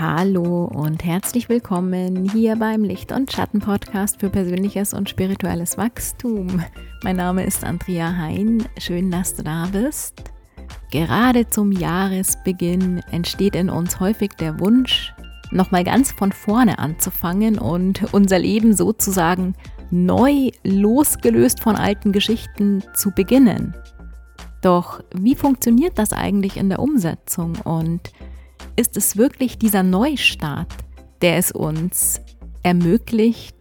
Hallo und herzlich willkommen hier beim Licht- und Schatten-Podcast für persönliches und spirituelles Wachstum. Mein Name ist Andrea Hein. Schön, dass du da bist. Gerade zum Jahresbeginn entsteht in uns häufig der Wunsch, nochmal ganz von vorne anzufangen und unser Leben sozusagen neu losgelöst von alten Geschichten zu beginnen. Doch wie funktioniert das eigentlich in der Umsetzung und ist es wirklich dieser Neustart, der es uns ermöglicht,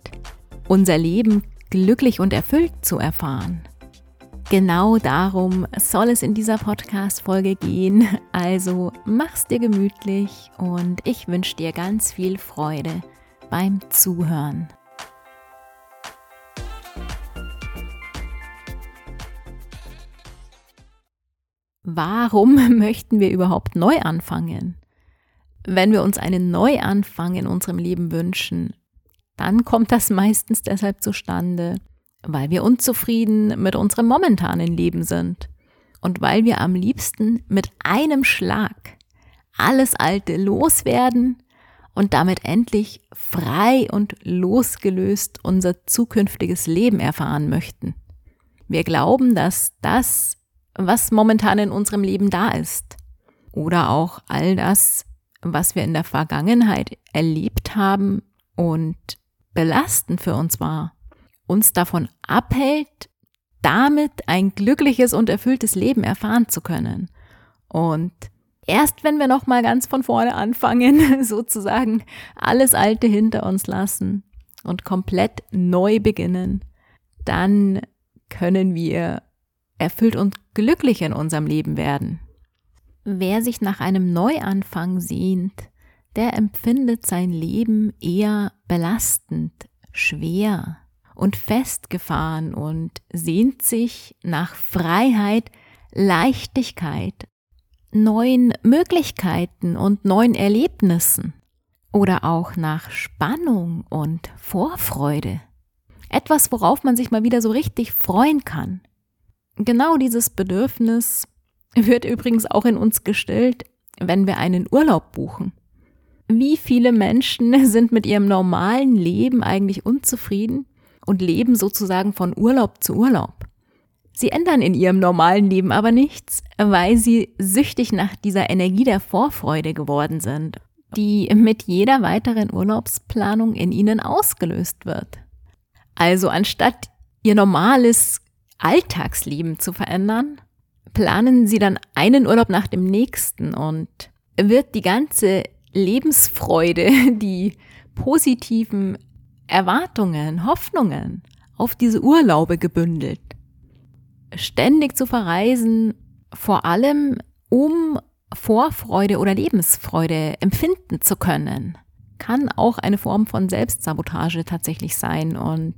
unser Leben glücklich und erfüllt zu erfahren. Genau darum soll es in dieser Podcast-Folge gehen. Also mach's dir gemütlich und ich wünsche dir ganz viel Freude beim Zuhören. Warum möchten wir überhaupt neu anfangen? Wenn wir uns einen Neuanfang in unserem Leben wünschen, dann kommt das meistens deshalb zustande, weil wir unzufrieden mit unserem momentanen Leben sind und weil wir am liebsten mit einem Schlag alles Alte loswerden und damit endlich frei und losgelöst unser zukünftiges Leben erfahren möchten. Wir glauben, dass das, was momentan in unserem Leben da ist, oder auch all das, was wir in der Vergangenheit erlebt haben und belastend für uns war, uns davon abhält, damit ein glückliches und erfülltes Leben erfahren zu können. Und erst wenn wir noch mal ganz von vorne anfangen, sozusagen alles Alte hinter uns lassen und komplett neu beginnen, dann können wir erfüllt und glücklich in unserem Leben werden. Wer sich nach einem Neuanfang sehnt, der empfindet sein Leben eher belastend, schwer und festgefahren und sehnt sich nach Freiheit, Leichtigkeit, neuen Möglichkeiten und neuen Erlebnissen oder auch nach Spannung und Vorfreude. Etwas, worauf man sich mal wieder so richtig freuen kann. Genau dieses Bedürfnis wird übrigens auch in uns gestillt, wenn wir einen Urlaub buchen. Wie viele Menschen sind mit ihrem normalen Leben eigentlich unzufrieden und leben sozusagen von Urlaub zu Urlaub? Sie ändern in ihrem normalen Leben aber nichts, weil sie süchtig nach dieser Energie der Vorfreude geworden sind, die mit jeder weiteren Urlaubsplanung in ihnen ausgelöst wird. Also anstatt ihr normales Alltagsleben zu verändern, planen sie dann einen Urlaub nach dem nächsten und wird die ganze Lebensfreude, die positiven Erwartungen, Hoffnungen auf diese Urlaube gebündelt. Ständig zu verreisen, vor allem um Vorfreude oder Lebensfreude empfinden zu können, kann auch eine Form von Selbstsabotage tatsächlich sein. Und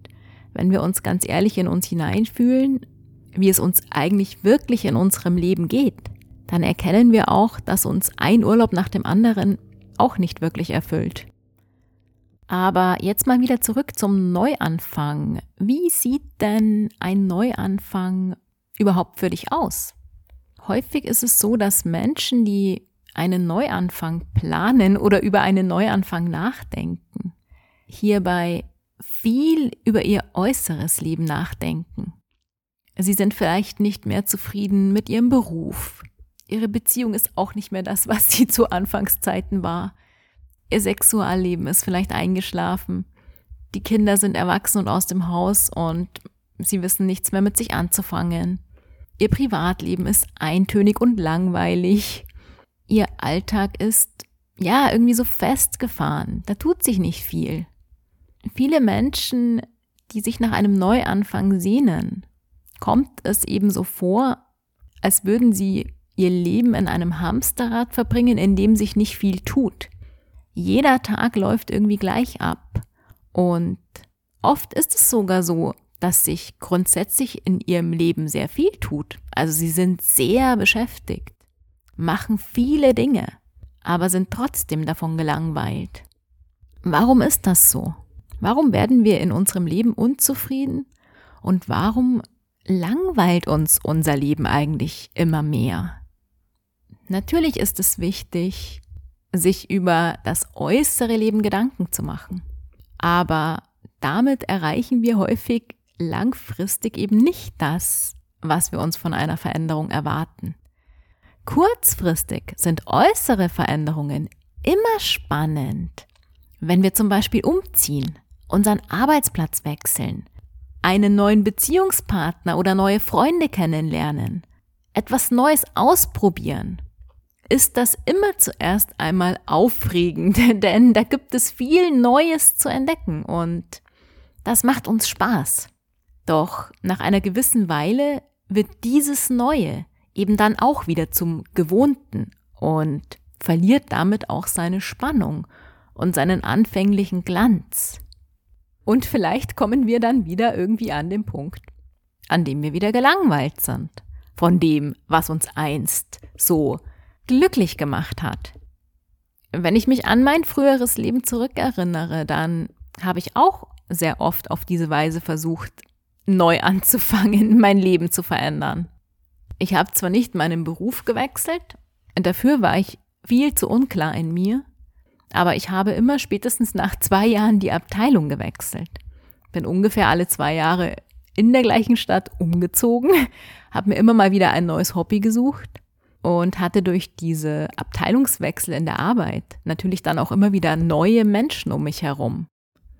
wenn wir uns ganz ehrlich in uns hineinfühlen, wie es uns eigentlich wirklich in unserem Leben geht, dann erkennen wir auch, dass uns ein Urlaub nach dem anderen auch nicht wirklich erfüllt. Aber jetzt mal wieder zurück zum Neuanfang. Wie sieht denn ein Neuanfang überhaupt für dich aus? Häufig ist es so, dass Menschen, die einen Neuanfang planen oder über einen Neuanfang nachdenken, hierbei viel über ihr äußeres Leben nachdenken. Sie sind vielleicht nicht mehr zufrieden mit ihrem Beruf. Ihre Beziehung ist auch nicht mehr das, was sie zu Anfangszeiten war. Ihr Sexualleben ist vielleicht eingeschlafen. Die Kinder sind erwachsen und aus dem Haus und sie wissen nichts mehr mit sich anzufangen. Ihr Privatleben ist eintönig und langweilig. Ihr Alltag ist, ja, irgendwie so festgefahren. Da tut sich nicht viel. Viele Menschen, die sich nach einem Neuanfang sehnen, kommt es eben so vor, als würden sie ihr Leben in einem Hamsterrad verbringen, in dem sich nicht viel tut. Jeder Tag läuft irgendwie gleich ab. Und oft ist es sogar so, dass sich grundsätzlich in ihrem Leben sehr viel tut. Also sie sind sehr beschäftigt, machen viele Dinge, aber sind trotzdem davon gelangweilt. Warum ist das so? Warum werden wir in unserem Leben unzufrieden? Und warum langweilt uns unser Leben eigentlich immer mehr? Natürlich ist es wichtig, sich über das äußere Leben Gedanken zu machen. Aber damit erreichen wir häufig langfristig eben nicht das, was wir uns von einer Veränderung erwarten. Kurzfristig sind äußere Veränderungen immer spannend. Wenn wir zum Beispiel umziehen, unseren Arbeitsplatz wechseln, einen neuen Beziehungspartner oder neue Freunde kennenlernen, etwas Neues ausprobieren, ist das immer zuerst einmal aufregend, denn da gibt es viel Neues zu entdecken und das macht uns Spaß. Doch nach einer gewissen Weile wird dieses Neue eben dann auch wieder zum Gewohnten und verliert damit auch seine Spannung und seinen anfänglichen Glanz. Und vielleicht kommen wir dann wieder irgendwie an den Punkt, an dem wir wieder gelangweilt sind von dem, was uns einst so glücklich gemacht hat. Wenn ich mich an mein früheres Leben zurückerinnere, dann habe ich auch sehr oft auf diese Weise versucht, neu anzufangen, mein Leben zu verändern. Ich habe zwar nicht meinen Beruf gewechselt, dafür war ich viel zu unklar in mir, aber ich habe immer spätestens nach zwei Jahren die Abteilung gewechselt. Bin ungefähr alle zwei Jahre in der gleichen Stadt umgezogen, habe mir immer mal wieder ein neues Hobby gesucht und hatte durch diese Abteilungswechsel in der Arbeit natürlich dann auch immer wieder neue Menschen um mich herum.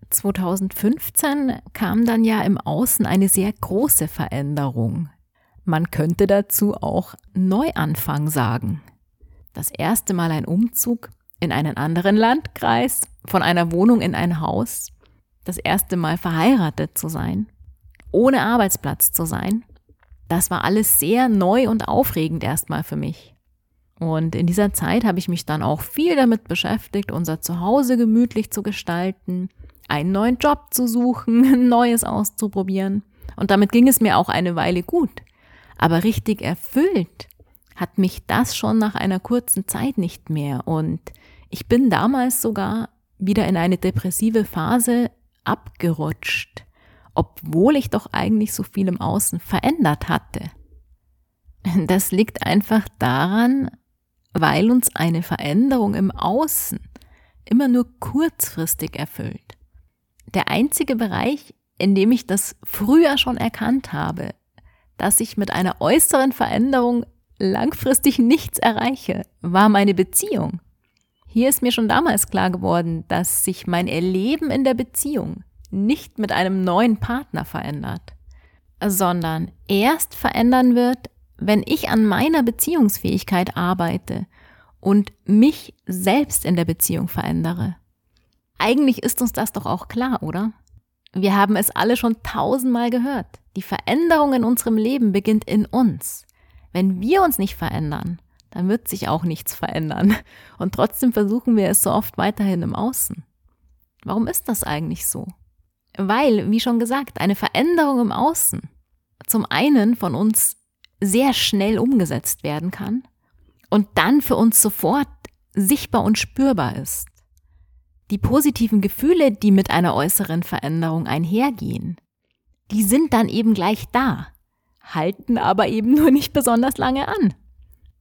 2015 kam dann ja im Außen eine sehr große Veränderung. Man könnte dazu auch Neuanfang sagen. Das erste Mal ein Umzug in einen anderen Landkreis, von einer Wohnung in ein Haus, das erste Mal verheiratet zu sein, ohne Arbeitsplatz zu sein, das war alles sehr neu und aufregend erstmal für mich. Und in dieser Zeit habe ich mich dann auch viel damit beschäftigt, unser Zuhause gemütlich zu gestalten, einen neuen Job zu suchen, Neues auszuprobieren. Und damit ging es mir auch eine Weile gut. Aber richtig erfüllt hat mich das schon nach einer kurzen Zeit nicht mehr. Und ich bin damals sogar wieder in eine depressive Phase abgerutscht, obwohl ich doch eigentlich so viel im Außen verändert hatte. Das liegt einfach daran, weil uns eine Veränderung im Außen immer nur kurzfristig erfüllt. Der einzige Bereich, in dem ich das früher schon erkannt habe, dass ich mit einer äußeren Veränderung langfristig nichts erreiche, war meine Beziehung. Hier ist mir schon damals klar geworden, dass sich mein Erleben in der Beziehung nicht mit einem neuen Partner verändert, sondern erst verändern wird, wenn ich an meiner Beziehungsfähigkeit arbeite und mich selbst in der Beziehung verändere. Eigentlich ist uns das doch auch klar, oder? Wir haben es alle schon tausendmal gehört. Die Veränderung in unserem Leben beginnt in uns. Wenn wir uns nicht verändern, dann wird sich auch nichts verändern. Und trotzdem versuchen wir es so oft weiterhin im Außen. Warum ist das eigentlich so? Weil, wie schon gesagt, eine Veränderung im Außen zum einen von uns sehr schnell umgesetzt werden kann und dann für uns sofort sichtbar und spürbar ist. Die positiven Gefühle, die mit einer äußeren Veränderung einhergehen, die sind dann eben gleich da, halten aber eben nur nicht besonders lange an.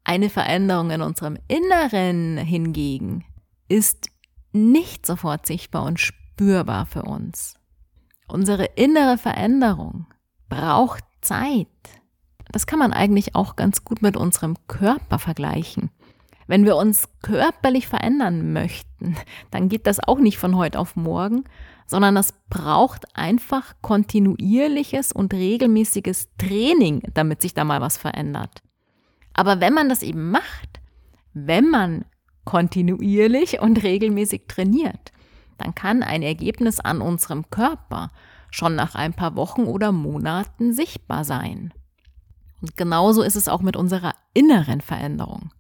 Eine Veränderung in unserem Inneren hingegen ist nicht sofort sichtbar und spürbar für uns. Unsere innere Veränderung braucht Zeit. Das kann man eigentlich auch ganz gut mit unserem Körper vergleichen. Wenn wir uns körperlich verändern möchten, dann geht das auch nicht von heute auf morgen, sondern das braucht einfach kontinuierliches und regelmäßiges Training, damit sich da mal was verändert. Aber wenn man das eben macht, wenn man kontinuierlich und regelmäßig trainiert, dann kann ein Ergebnis an unserem Körper schon nach ein paar Wochen oder Monaten sichtbar sein. Und genauso ist es auch mit unserer inneren Veränderung.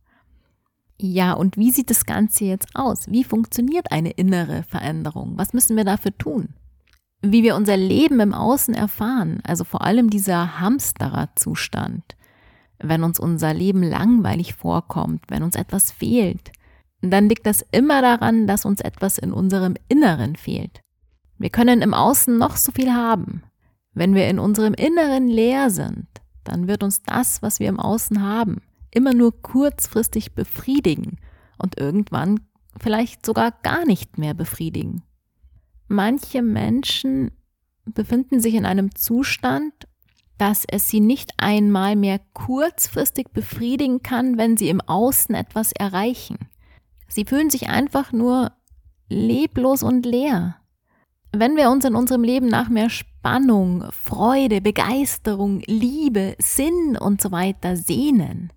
Ja, und wie sieht das Ganze jetzt aus? Wie funktioniert eine innere Veränderung? Was müssen wir dafür tun? Wie wir unser Leben im Außen erfahren, also vor allem dieser Hamstererzustand, wenn uns unser Leben langweilig vorkommt, wenn uns etwas fehlt, dann liegt das immer daran, dass uns etwas in unserem Inneren fehlt. Wir können im Außen noch so viel haben. Wenn wir in unserem Inneren leer sind, dann wird uns das, was wir im Außen haben, immer nur kurzfristig befriedigen und irgendwann vielleicht sogar gar nicht mehr befriedigen. Manche Menschen befinden sich in einem Zustand, dass es sie nicht einmal mehr kurzfristig befriedigen kann, wenn sie im Außen etwas erreichen. Sie fühlen sich einfach nur leblos und leer. Wenn wir uns in unserem Leben nach mehr Spannung, Freude, Begeisterung, Liebe, Sinn und so weiter sehnen,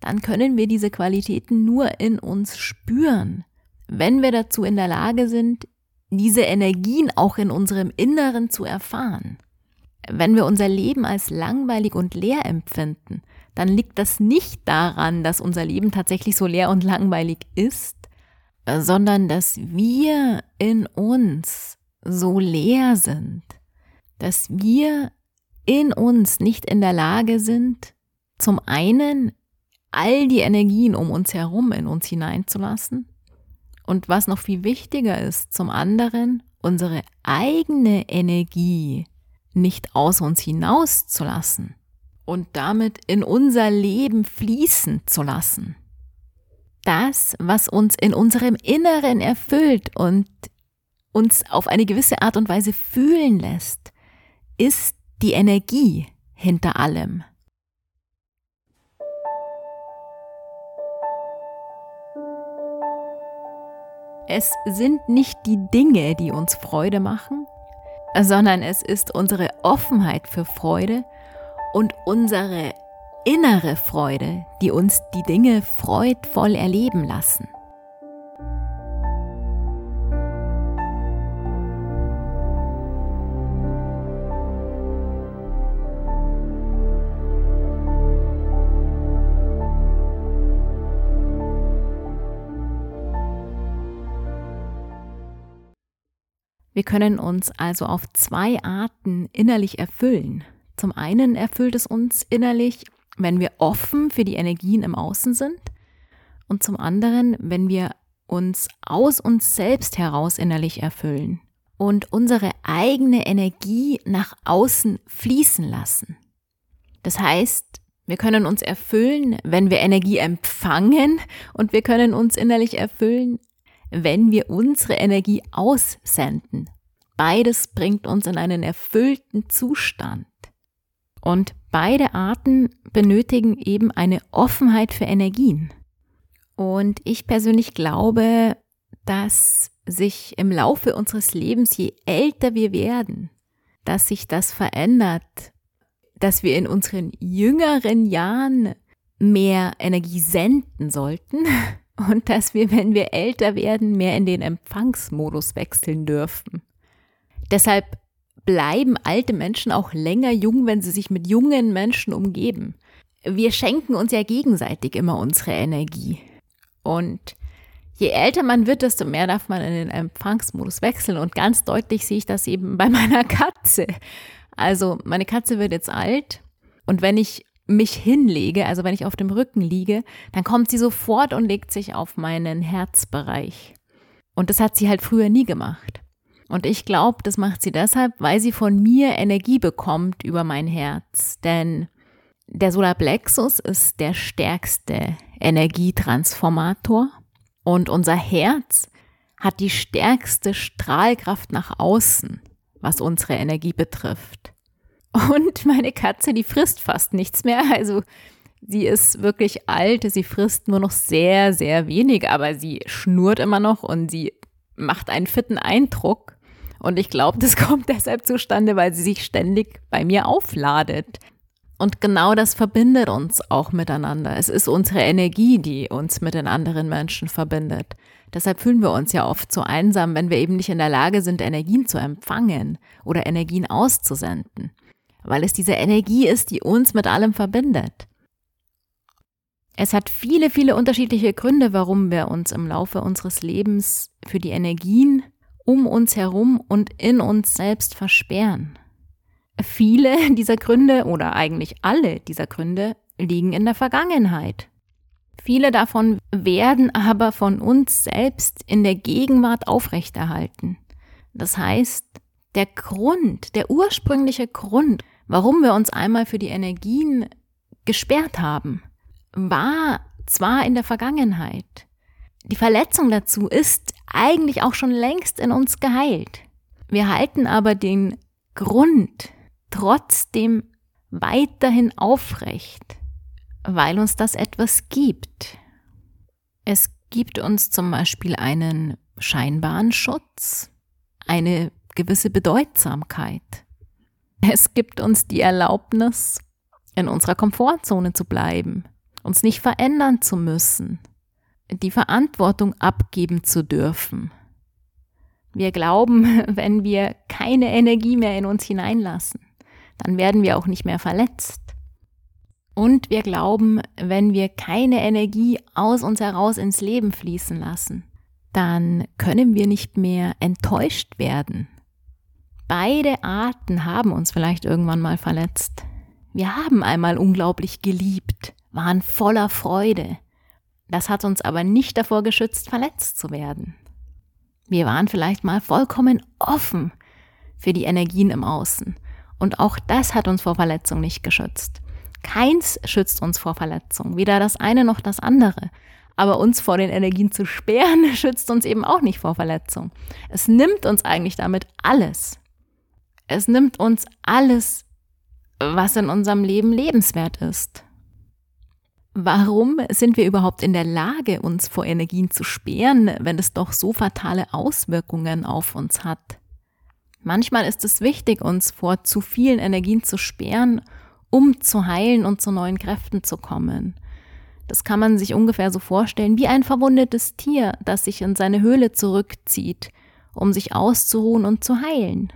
dann können wir diese Qualitäten nur in uns spüren, wenn wir dazu in der Lage sind, diese Energien auch in unserem Inneren zu erfahren. Wenn wir unser Leben als langweilig und leer empfinden, dann liegt das nicht daran, dass unser Leben tatsächlich so leer und langweilig ist, sondern dass wir in uns so leer sind, dass wir in uns nicht in der Lage sind, zum einen all die Energien um uns herum in uns hineinzulassen und was noch viel wichtiger ist, zum anderen unsere eigene Energie nicht aus uns hinauszulassen und damit in unser Leben fließen zu lassen. Das, was uns in unserem Inneren erfüllt und uns auf eine gewisse Art und Weise fühlen lässt, ist die Energie hinter allem. Es sind nicht die Dinge, die uns Freude machen, sondern es ist unsere Offenheit für Freude und unsere innere Freude, die uns die Dinge freudvoll erleben lassen. Wir können uns also auf zwei Arten innerlich erfüllen. Zum einen erfüllt es uns innerlich, wenn wir offen für die Energien im Außen sind und zum anderen, wenn wir uns aus uns selbst heraus innerlich erfüllen und unsere eigene Energie nach außen fließen lassen. Das heißt, wir können uns erfüllen, wenn wir Energie empfangen und wir können uns innerlich erfüllen, wenn wir unsere Energie aussenden. Beides bringt uns in einen erfüllten Zustand. Und beide Arten benötigen eben eine Offenheit für Energien. Und ich persönlich glaube, dass sich im Laufe unseres Lebens, je älter wir werden, dass sich das verändert, dass wir in unseren jüngeren Jahren mehr Energie senden sollten und dass wir, wenn wir älter werden, mehr in den Empfangsmodus wechseln dürfen. Deshalb bleiben alte Menschen auch länger jung, wenn sie sich mit jungen Menschen umgeben. Wir schenken uns ja gegenseitig immer unsere Energie. Und je älter man wird, desto mehr darf man in den Empfangsmodus wechseln. Und ganz deutlich sehe ich das eben bei meiner Katze. Also meine Katze wird jetzt alt und wenn ich mich hinlege, also wenn ich auf dem Rücken liege, dann kommt sie sofort und legt sich auf meinen Herzbereich. Und das hat sie halt früher nie gemacht. Und ich glaube, das macht sie deshalb, weil sie von mir Energie bekommt über mein Herz. Denn der Solarplexus ist der stärkste Energietransformator und unser Herz hat die stärkste Strahlkraft nach außen, was unsere Energie betrifft. Und meine Katze, die frisst fast nichts mehr. Also sie ist wirklich alt, sie frisst nur noch sehr, sehr wenig, aber sie schnurrt immer noch und sie macht einen fitten Eindruck. Und ich glaube, das kommt deshalb zustande, weil sie sich ständig bei mir aufladet. Und genau das verbindet uns auch miteinander. Es ist unsere Energie, die uns mit den anderen Menschen verbindet. Deshalb fühlen wir uns ja oft so einsam, wenn wir eben nicht in der Lage sind, Energien zu empfangen oder Energien auszusenden weil es diese Energie ist, die uns mit allem verbindet. Es hat viele, viele unterschiedliche Gründe, warum wir uns im Laufe unseres Lebens für die Energien um uns herum und in uns selbst versperren. Viele dieser Gründe oder eigentlich alle dieser Gründe liegen in der Vergangenheit. Viele davon werden aber von uns selbst in der Gegenwart aufrechterhalten. Das heißt, der Grund, der ursprüngliche Grund, warum wir uns einmal für die Energien gesperrt haben, war zwar in der Vergangenheit, die Verletzung dazu ist eigentlich auch schon längst in uns geheilt. Wir halten aber den Grund trotzdem weiterhin aufrecht, weil uns das etwas gibt. Es gibt uns zum Beispiel einen scheinbaren Schutz, eine gewisse Bedeutsamkeit. Es gibt uns die Erlaubnis, in unserer Komfortzone zu bleiben, uns nicht verändern zu müssen, die Verantwortung abgeben zu dürfen. Wir glauben, wenn wir keine Energie mehr in uns hineinlassen, dann werden wir auch nicht mehr verletzt. Und wir glauben, wenn wir keine Energie aus uns heraus ins Leben fließen lassen, dann können wir nicht mehr enttäuscht werden. Beide Arten haben uns vielleicht irgendwann mal verletzt. Wir haben einmal unglaublich geliebt, waren voller Freude. Das hat uns aber nicht davor geschützt, verletzt zu werden. Wir waren vielleicht mal vollkommen offen für die Energien im Außen. Und auch das hat uns vor Verletzung nicht geschützt. Keins schützt uns vor Verletzung, weder das eine noch das andere. Aber uns vor den Energien zu sperren, schützt uns eben auch nicht vor Verletzung. Es nimmt uns eigentlich damit alles. Es nimmt uns alles, was in unserem Leben lebenswert ist. Warum sind wir überhaupt in der Lage, uns vor Energien zu sperren, wenn es doch so fatale Auswirkungen auf uns hat? Manchmal ist es wichtig, uns vor zu vielen Energien zu sperren, um zu heilen und zu neuen Kräften zu kommen. Das kann man sich ungefähr so vorstellen wie ein verwundetes Tier, das sich in seine Höhle zurückzieht, um sich auszuruhen und zu heilen.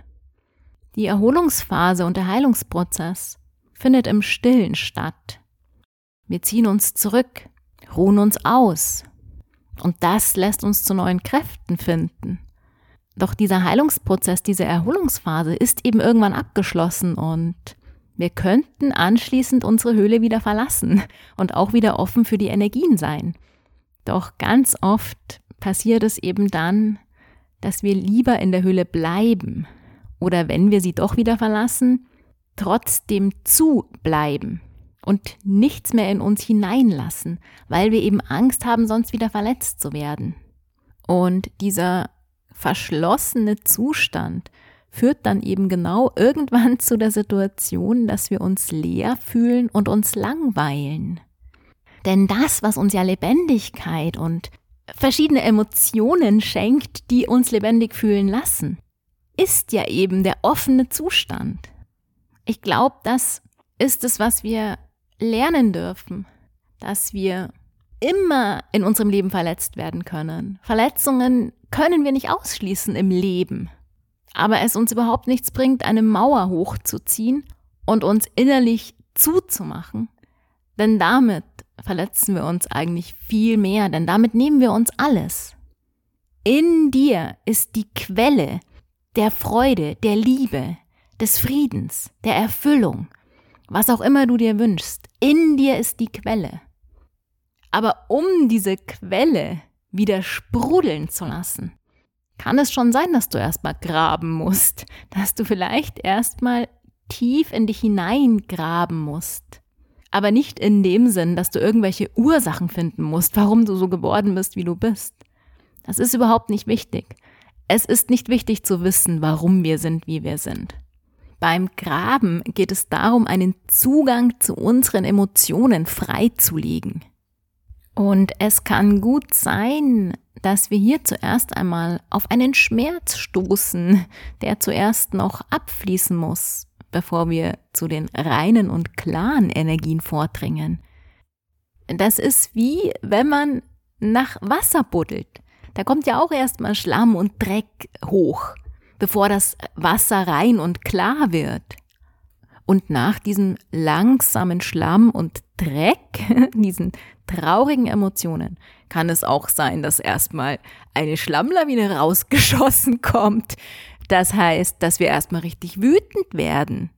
Die Erholungsphase und der Heilungsprozess findet im Stillen statt. Wir ziehen uns zurück, ruhen uns aus. Und das lässt uns zu neuen Kräften finden. Doch dieser Heilungsprozess, diese Erholungsphase ist eben irgendwann abgeschlossen und wir könnten anschließend unsere Höhle wieder verlassen und auch wieder offen für die Energien sein. Doch ganz oft passiert es eben dann, dass wir lieber in der Höhle bleiben oder wenn wir sie doch wieder verlassen, trotzdem zu bleiben und nichts mehr in uns hineinlassen, weil wir eben Angst haben, sonst wieder verletzt zu werden. Und dieser verschlossene Zustand führt dann eben genau irgendwann zu der Situation, dass wir uns leer fühlen und uns langweilen. Denn das, was uns ja Lebendigkeit und verschiedene Emotionen schenkt, die uns lebendig fühlen lassen, ist ja eben der offene Zustand. Ich glaube, das ist es, was wir lernen dürfen, dass wir immer in unserem Leben verletzt werden können. Verletzungen können wir nicht ausschließen im Leben aber es uns überhaupt nichts bringt, eine Mauer hochzuziehen und uns innerlich zuzumachen. Denn damit verletzen wir uns eigentlich viel mehr, denn damit nehmen wir uns alles. In dir ist die Quelle der Freude, der Liebe, des Friedens, der Erfüllung, was auch immer du dir wünschst. In dir ist die Quelle. Aber um diese Quelle wieder sprudeln zu lassen, kann es schon sein, dass du erstmal graben musst, dass du vielleicht erstmal tief in dich hineingraben musst. Aber nicht in dem Sinn, dass du irgendwelche Ursachen finden musst, warum du so geworden bist, wie du bist. Das ist überhaupt nicht wichtig. Es ist nicht wichtig zu wissen, warum wir sind, wie wir sind. Beim Graben geht es darum, einen Zugang zu unseren Emotionen freizulegen. Und es kann gut sein, dass wir hier zuerst einmal auf einen Schmerz stoßen, der zuerst noch abfließen muss, bevor wir zu den reinen und klaren Energien vordringen. Das ist wie wenn man nach Wasser buddelt. Da kommt ja auch erstmal Schlamm und Dreck hoch, bevor das Wasser rein und klar wird. Und nach diesem langsamen Schlamm und Dreck, diesen traurigen Emotionen, kann es auch sein, dass erstmal eine Schlammlawine rausgeschossen kommt. Das heißt, dass wir erstmal richtig wütend werden,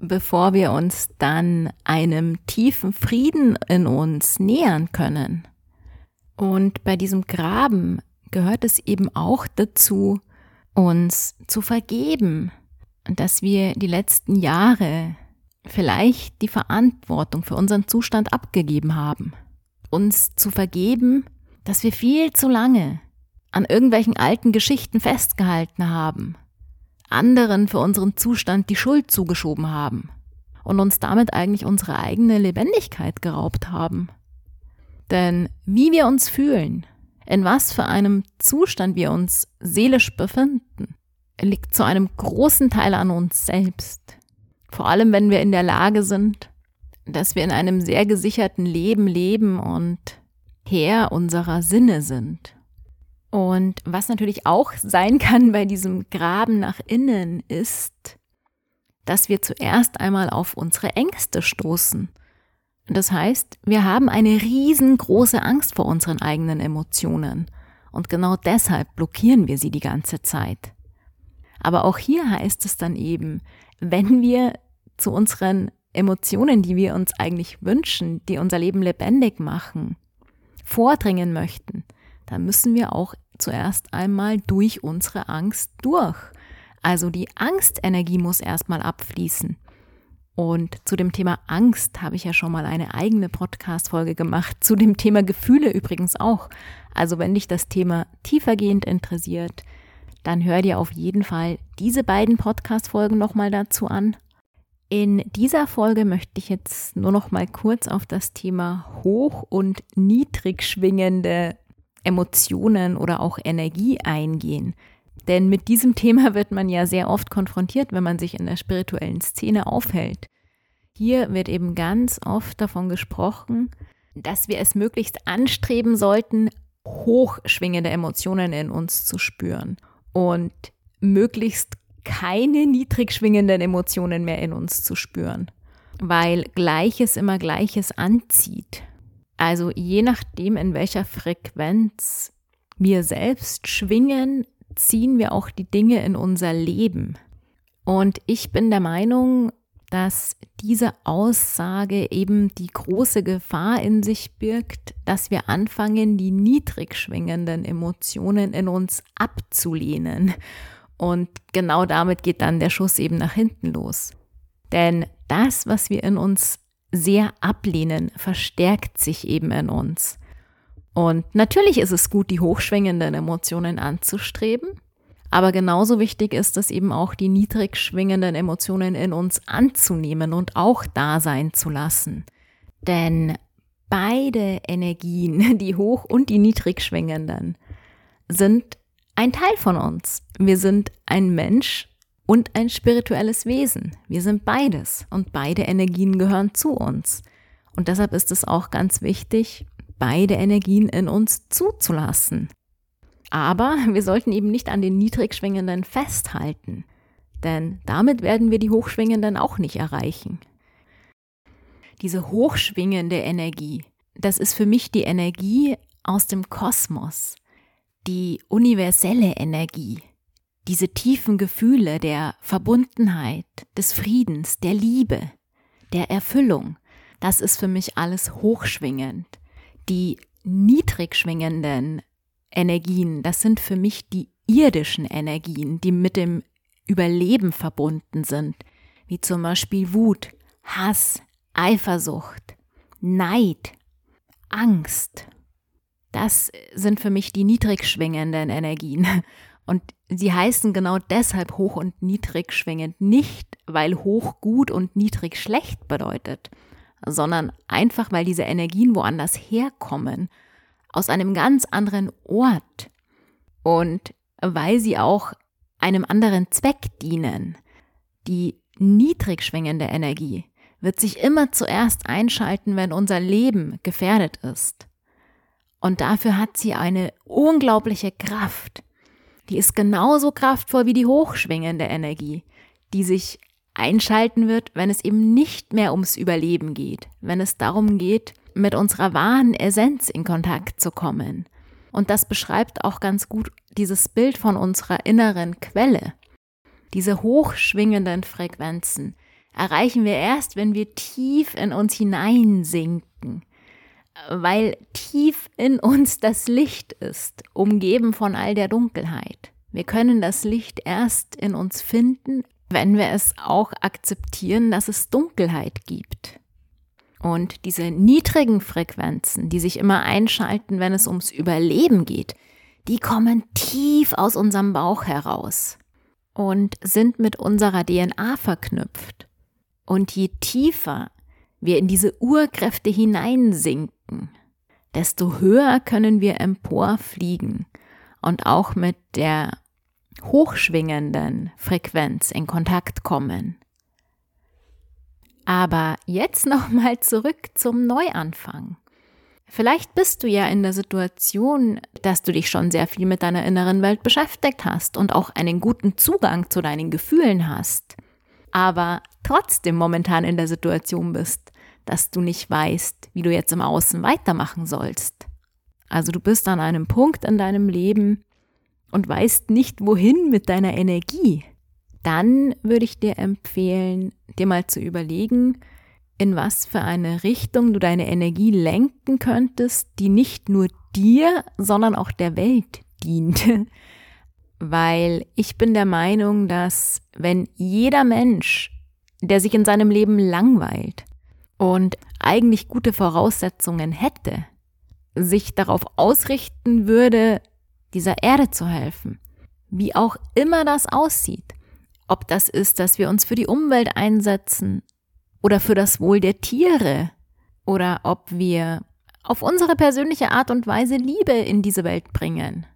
bevor wir uns dann einem tiefen Frieden in uns nähern können. Und bei diesem Graben gehört es eben auch dazu, uns zu vergeben, dass wir die letzten Jahre vielleicht die Verantwortung für unseren Zustand abgegeben haben. Uns zu vergeben, dass wir viel zu lange an irgendwelchen alten Geschichten festgehalten haben, anderen für unseren Zustand die Schuld zugeschoben haben. Und uns damit eigentlich unsere eigene Lebendigkeit geraubt haben. Denn wie wir uns fühlen, in was für einem Zustand wir uns seelisch befinden, liegt zu einem großen Teil an uns selbst. Vor allem, wenn wir in der Lage sind, dass wir in einem sehr gesicherten Leben leben und Herr unserer Sinne sind. Und was natürlich auch sein kann bei diesem Graben nach innen ist, dass wir zuerst einmal auf unsere Ängste stoßen. Das heißt, wir haben eine riesengroße Angst vor unseren eigenen Emotionen. Und genau deshalb blockieren wir sie die ganze Zeit. Aber auch hier heißt es dann eben, wenn wir zu unseren Emotionen, die wir uns eigentlich wünschen, die unser Leben lebendig machen, vordringen möchten, dann müssen wir auch zuerst einmal durch unsere Angst durch. Also die Angstenergie muss erstmal abfließen. Und zu dem Thema Angst habe ich ja schon mal eine eigene Podcast-Folge gemacht. Zu dem Thema Gefühle übrigens auch. Also wenn dich das Thema tiefergehend interessiert, dann hör dir auf jeden Fall diese beiden Podcast-Folgen nochmal dazu an. In dieser Folge möchte ich jetzt nur noch mal kurz auf das Thema hoch und niedrig schwingende Emotionen oder auch Energie eingehen. Denn mit diesem Thema wird man ja sehr oft konfrontiert, wenn man sich in der spirituellen Szene aufhält. Hier wird eben ganz oft davon gesprochen, dass wir es möglichst anstreben sollten, hochschwingende Emotionen in uns zu spüren und möglichst keine niedrig schwingenden Emotionen mehr in uns zu spüren, weil Gleiches immer Gleiches anzieht. Also je nachdem, in welcher Frequenz wir selbst schwingen, ziehen wir auch die Dinge in unser Leben. Und ich bin der Meinung, dass diese Aussage eben die große Gefahr in sich birgt, dass wir anfangen, die niedrig schwingenden Emotionen in uns abzulehnen und genau damit geht dann der Schuss eben nach hinten los. Denn das, was wir in uns sehr ablehnen, verstärkt sich eben in uns. Und natürlich ist es gut, die hochschwingenden Emotionen anzustreben, aber genauso wichtig ist es eben auch, die niedrig schwingenden Emotionen in uns anzunehmen und auch da sein zu lassen. Denn beide Energien, die hoch und die niedrig schwingenden, sind ein Teil von uns. Wir sind ein Mensch und ein spirituelles Wesen. Wir sind beides und beide Energien gehören zu uns. Und deshalb ist es auch ganz wichtig, beide Energien in uns zuzulassen. Aber wir sollten eben nicht an den niedrigschwingenden festhalten, denn damit werden wir die hochschwingenden auch nicht erreichen. Diese hochschwingende Energie, das ist für mich die Energie aus dem Kosmos die universelle Energie, diese tiefen Gefühle der Verbundenheit, des Friedens, der Liebe, der Erfüllung, das ist für mich alles hochschwingend. Die niedrig schwingenden Energien, das sind für mich die irdischen Energien, die mit dem Überleben verbunden sind, wie zum Beispiel Wut, Hass, Eifersucht, Neid, Angst, das sind für mich die niedrig schwingenden Energien. Und sie heißen genau deshalb hoch und niedrig schwingend, nicht weil hoch gut und niedrig schlecht bedeutet, sondern einfach weil diese Energien woanders herkommen, aus einem ganz anderen Ort und weil sie auch einem anderen Zweck dienen. Die niedrig schwingende Energie wird sich immer zuerst einschalten, wenn unser Leben gefährdet ist. Und dafür hat sie eine unglaubliche Kraft. Die ist genauso kraftvoll wie die hochschwingende Energie, die sich einschalten wird, wenn es eben nicht mehr ums Überleben geht, wenn es darum geht, mit unserer wahren Essenz in Kontakt zu kommen. Und das beschreibt auch ganz gut dieses Bild von unserer inneren Quelle. Diese hochschwingenden Frequenzen erreichen wir erst, wenn wir tief in uns hineinsinken, weil tief in uns das Licht ist, umgeben von all der Dunkelheit. Wir können das Licht erst in uns finden, wenn wir es auch akzeptieren, dass es Dunkelheit gibt. Und diese niedrigen Frequenzen, die sich immer einschalten, wenn es ums Überleben geht, die kommen tief aus unserem Bauch heraus und sind mit unserer DNA verknüpft. Und je tiefer wir in diese Urkräfte hineinsinken, desto höher können wir emporfliegen und auch mit der hochschwingenden Frequenz in Kontakt kommen. Aber jetzt nochmal zurück zum Neuanfang. Vielleicht bist du ja in der Situation, dass du dich schon sehr viel mit deiner inneren Welt beschäftigt hast und auch einen guten Zugang zu deinen Gefühlen hast, aber trotzdem momentan in der Situation bist, dass du nicht weißt, wie du jetzt im Außen weitermachen sollst. Also du bist an einem Punkt in deinem Leben und weißt nicht, wohin mit deiner Energie. Dann würde ich dir empfehlen, dir mal zu überlegen, in was für eine Richtung du deine Energie lenken könntest, die nicht nur dir, sondern auch der Welt dient. Weil ich bin der Meinung, dass wenn jeder Mensch, der sich in seinem Leben langweilt und eigentlich gute Voraussetzungen hätte, sich darauf ausrichten würde, dieser Erde zu helfen, wie auch immer das aussieht, ob das ist, dass wir uns für die Umwelt einsetzen, oder für das Wohl der Tiere oder ob wir auf unsere persönliche Art und Weise Liebe in diese Welt bringen.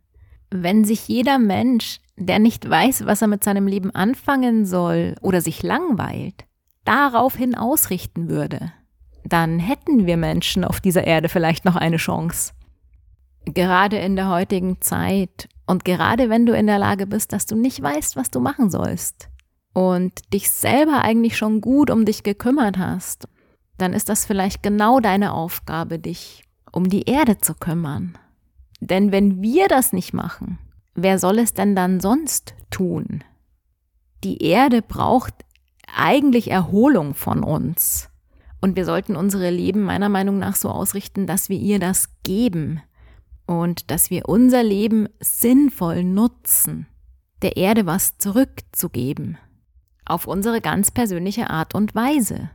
Wenn sich jeder Mensch, der nicht weiß, was er mit seinem Leben anfangen soll oder sich langweilt, daraufhin ausrichten würde, dann hätten wir Menschen auf dieser Erde vielleicht noch eine Chance. Gerade in der heutigen Zeit und gerade wenn du in der Lage bist, dass du nicht weißt, was du machen sollst, und dich selber eigentlich schon gut um dich gekümmert hast, dann ist das vielleicht genau deine Aufgabe, dich um die Erde zu kümmern. Denn wenn wir das nicht machen, wer soll es denn dann sonst tun? Die Erde braucht eigentlich Erholung von uns. Und wir sollten unsere Leben meiner Meinung nach so ausrichten, dass wir ihr das geben und dass wir unser Leben sinnvoll nutzen, der Erde was zurückzugeben auf unsere ganz persönliche Art und Weise.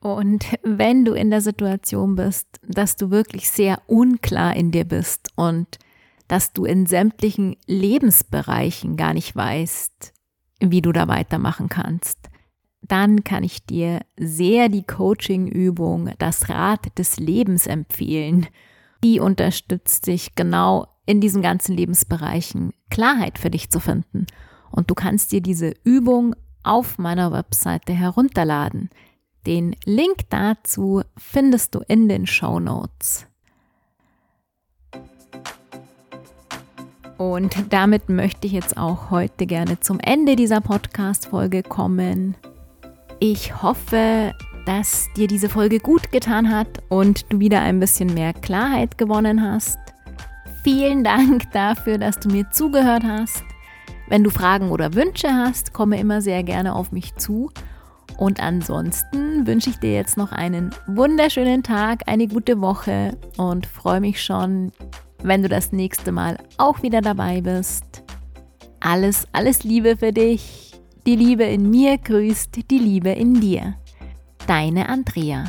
Und wenn du in der Situation bist, dass du wirklich sehr unklar in dir bist und dass du in sämtlichen Lebensbereichen gar nicht weißt, wie du da weitermachen kannst, dann kann ich dir sehr die Coaching-Übung, das Rad des Lebens empfehlen. Die unterstützt dich genau in diesen ganzen Lebensbereichen Klarheit für dich zu finden und du kannst dir diese Übung auf meiner Webseite herunterladen. Den Link dazu findest du in den Show Notes. Und damit möchte ich jetzt auch heute gerne zum Ende dieser Podcast-Folge kommen. Ich hoffe, dass dir diese Folge gut getan hat und du wieder ein bisschen mehr Klarheit gewonnen hast. Vielen Dank dafür, dass du mir zugehört hast. Wenn du Fragen oder Wünsche hast, komme immer sehr gerne auf mich zu. Und ansonsten wünsche ich dir jetzt noch einen wunderschönen Tag, eine gute Woche und freue mich schon, wenn du das nächste Mal auch wieder dabei bist. Alles, alles Liebe für dich. Die Liebe in mir grüßt die Liebe in dir. Deine Andrea.